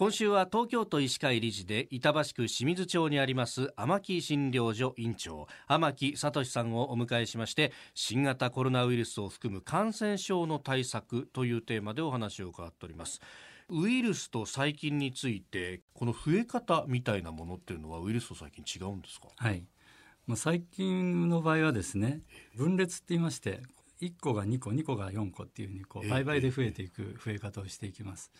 今週は東京都医師会理事で板橋区清水町にあります天木診療所院長天木聡さんをお迎えしまして新型コロナウイルスを含む感染症の対策というテーマでお話を伺っております。ウイルスと細菌についてこの増え方みたいなものっていうのはウイルスと細菌違うんですか？はい。細菌の場合はですね分裂って言いまして1個が2個2個が4個っていうふうにこう倍々で増えていく増え方をしていきます。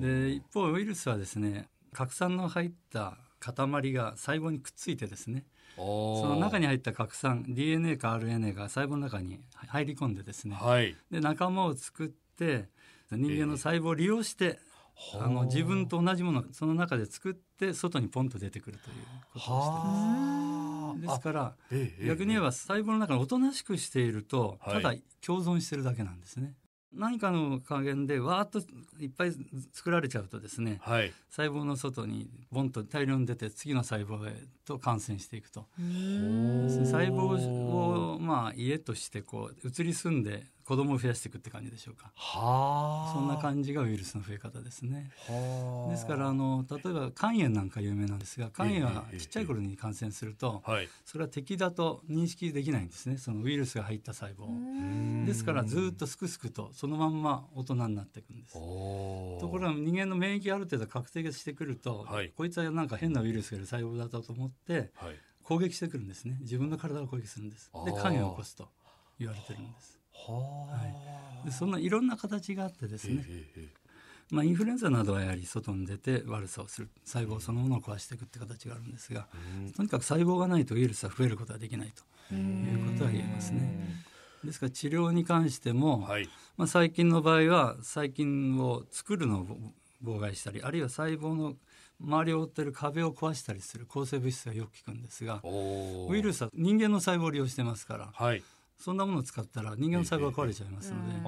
で一方ウイルスはですね核酸の入った塊が細胞にくっついてですねその中に入った核酸 DNA か RNA が細胞の中に入り込んでですね、はい、で仲間を作って人間の細胞を利用して、えー、あの自分と同じものをその中で作って外にポンと出てくるということをしてます。ですから、逆に言えば細胞の中におとなしくしていると、ただ共存してるだけなんですね。何かの加減でわーっといっぱい作られちゃうとですね、はい、細胞の外にボンと大量に出て次の細胞へと感染していくと。細胞をまあ家としてこう移り住んで子供を増やしていくって感じでしょうか。はそんな感じがウイルスの増え方ですね。ですからあの例えば肝炎なんか有名なんですが肝炎はちっちゃい頃に感染すると、それは敵だと認識できないんですね。そのウイルスが入った細胞。ですからずっとすくすくとそのまんま大人になっていくんです。ところが人間の免疫がある程度確定してくると、はい、こいつはなんか変なウイルスがいる細胞だったと思って、はい、攻撃してくるんですね。自分の体を攻撃するんです。で肝炎を起こすと言われてるんですはい、でそんないろんな形があってですね、まあ、インフルエンザなどはやはり外に出て悪さをする。細胞そのものを壊していくって形があるんですが、とにかく細胞がないとウイルスは増えることはできないということは言えますね。ですから治療に関しても、はい、まあ、細菌の場合は細菌を作るのを妨害したりあるいは細胞の周りを覆っている壁を壊したりする抗生物質がよく効くんですがウイルスは人間の細胞を利用してますから、はい、そんなものを使ったら人間の細胞が壊れちゃいますので、で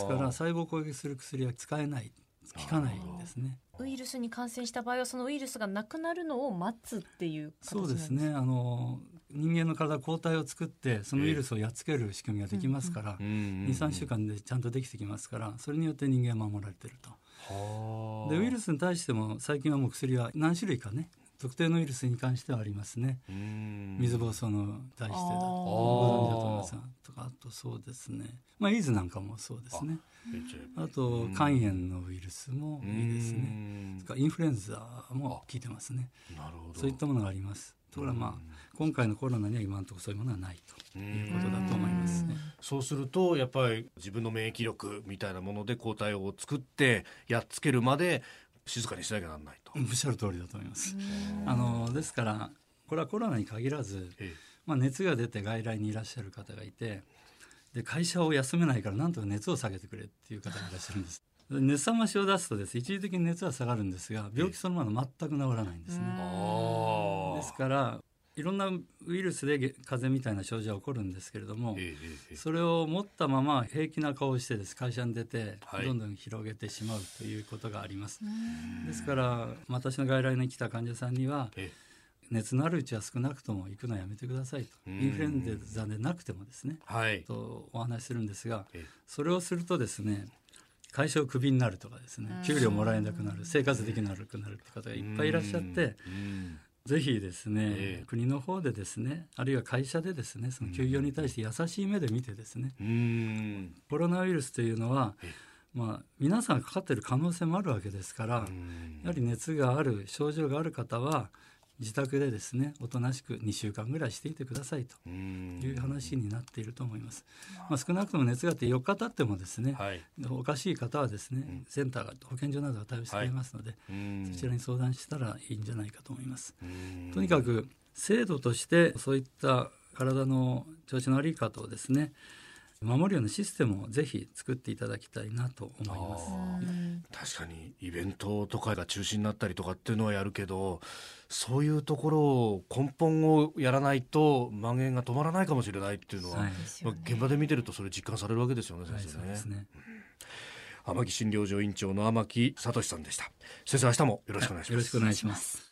すから細胞を攻撃する薬は使えない効かないんですね。ウイルスに感染した場合はそのウイルスがなくなるのを待つっていうそうですね。あの人間の体抗体を作ってそのウイルスをやっつける仕組みができますから、23週間でちゃんとできてきますからそれによって人間は守られてると。でウイルスに対しても最近はもう薬は何種類かね特定のウイルスに関してはありますね。水疱瘡の対してだご存知だと思いますがとかあとそうですねまあイーズなんかもそうですね。あと肝炎のウイルスもいいですね。インフルエンザも効いてますね。なるほどそういったものがあります。ところがまあ今回のコロナには今のところそういうものはないということだと思いますね。そうするとやっぱり自分の免疫力みたいなもので抗体を作ってやっつけるまで静かにしなきゃならないと。おっしゃる通りだと思います。あのですからこれはコロナに限らず、ええ、まあ、熱が出て外来にいらっしゃる方がいてで会社を休めないからなんとか熱を下げてくれっていう方がいらっしゃるんです。熱冷ましを出すとです一時的に熱は下がるんですが病気そのものは全く治らないんですね。ですからいろんなウイルスで風邪みたいな症状が起こるんですけれども、それを持ったまま平気な顔をしてです。会社に出てどんどん広げてしまうということがあります。ですから私の外来に来た患者さんには、熱のあるうちは少なくとも行くのはやめてくださいと。インフルエンザでなくてもですね、はい、とお話しするんですがそれをするとですね会社をクビになるとかですね給料もらえなくなる生活できなくなるって方がいっぱいいらっしゃってぜひですね、えー、国の方でですねあるいは会社でですねその休業に対して優しい目で見てですね、うん、コロナウイルスというのは、まあ、皆さんかかっている可能性もあるわけですから、やはり熱がある症状がある方は自宅でですねおとなしく2週間ぐらいしていてくださいという話になっていると思います。まあ、少なくとも熱があって4日経ってもですね、はい、おかしい方はですね、センターが保健所などが対応していますので、はい、そちらに相談したらいいんじゃないかと思います。とにかく制度としてそういった体の調子の悪い方をですね守るようなシステムをぜひ作っていただきたいなと思います。確かにイベントとかが中止になったりとかっていうのはやるけどそういうところを根本をやらないと蔓延が止まらないかもしれないっていうのは、はい、まあ、現場で見てるとそれ実感されるわけですよね先生ね。はい、ね。天城診療所院長の天木聡さんでした。先生明日もよろしくお願いします。よろしくお願いします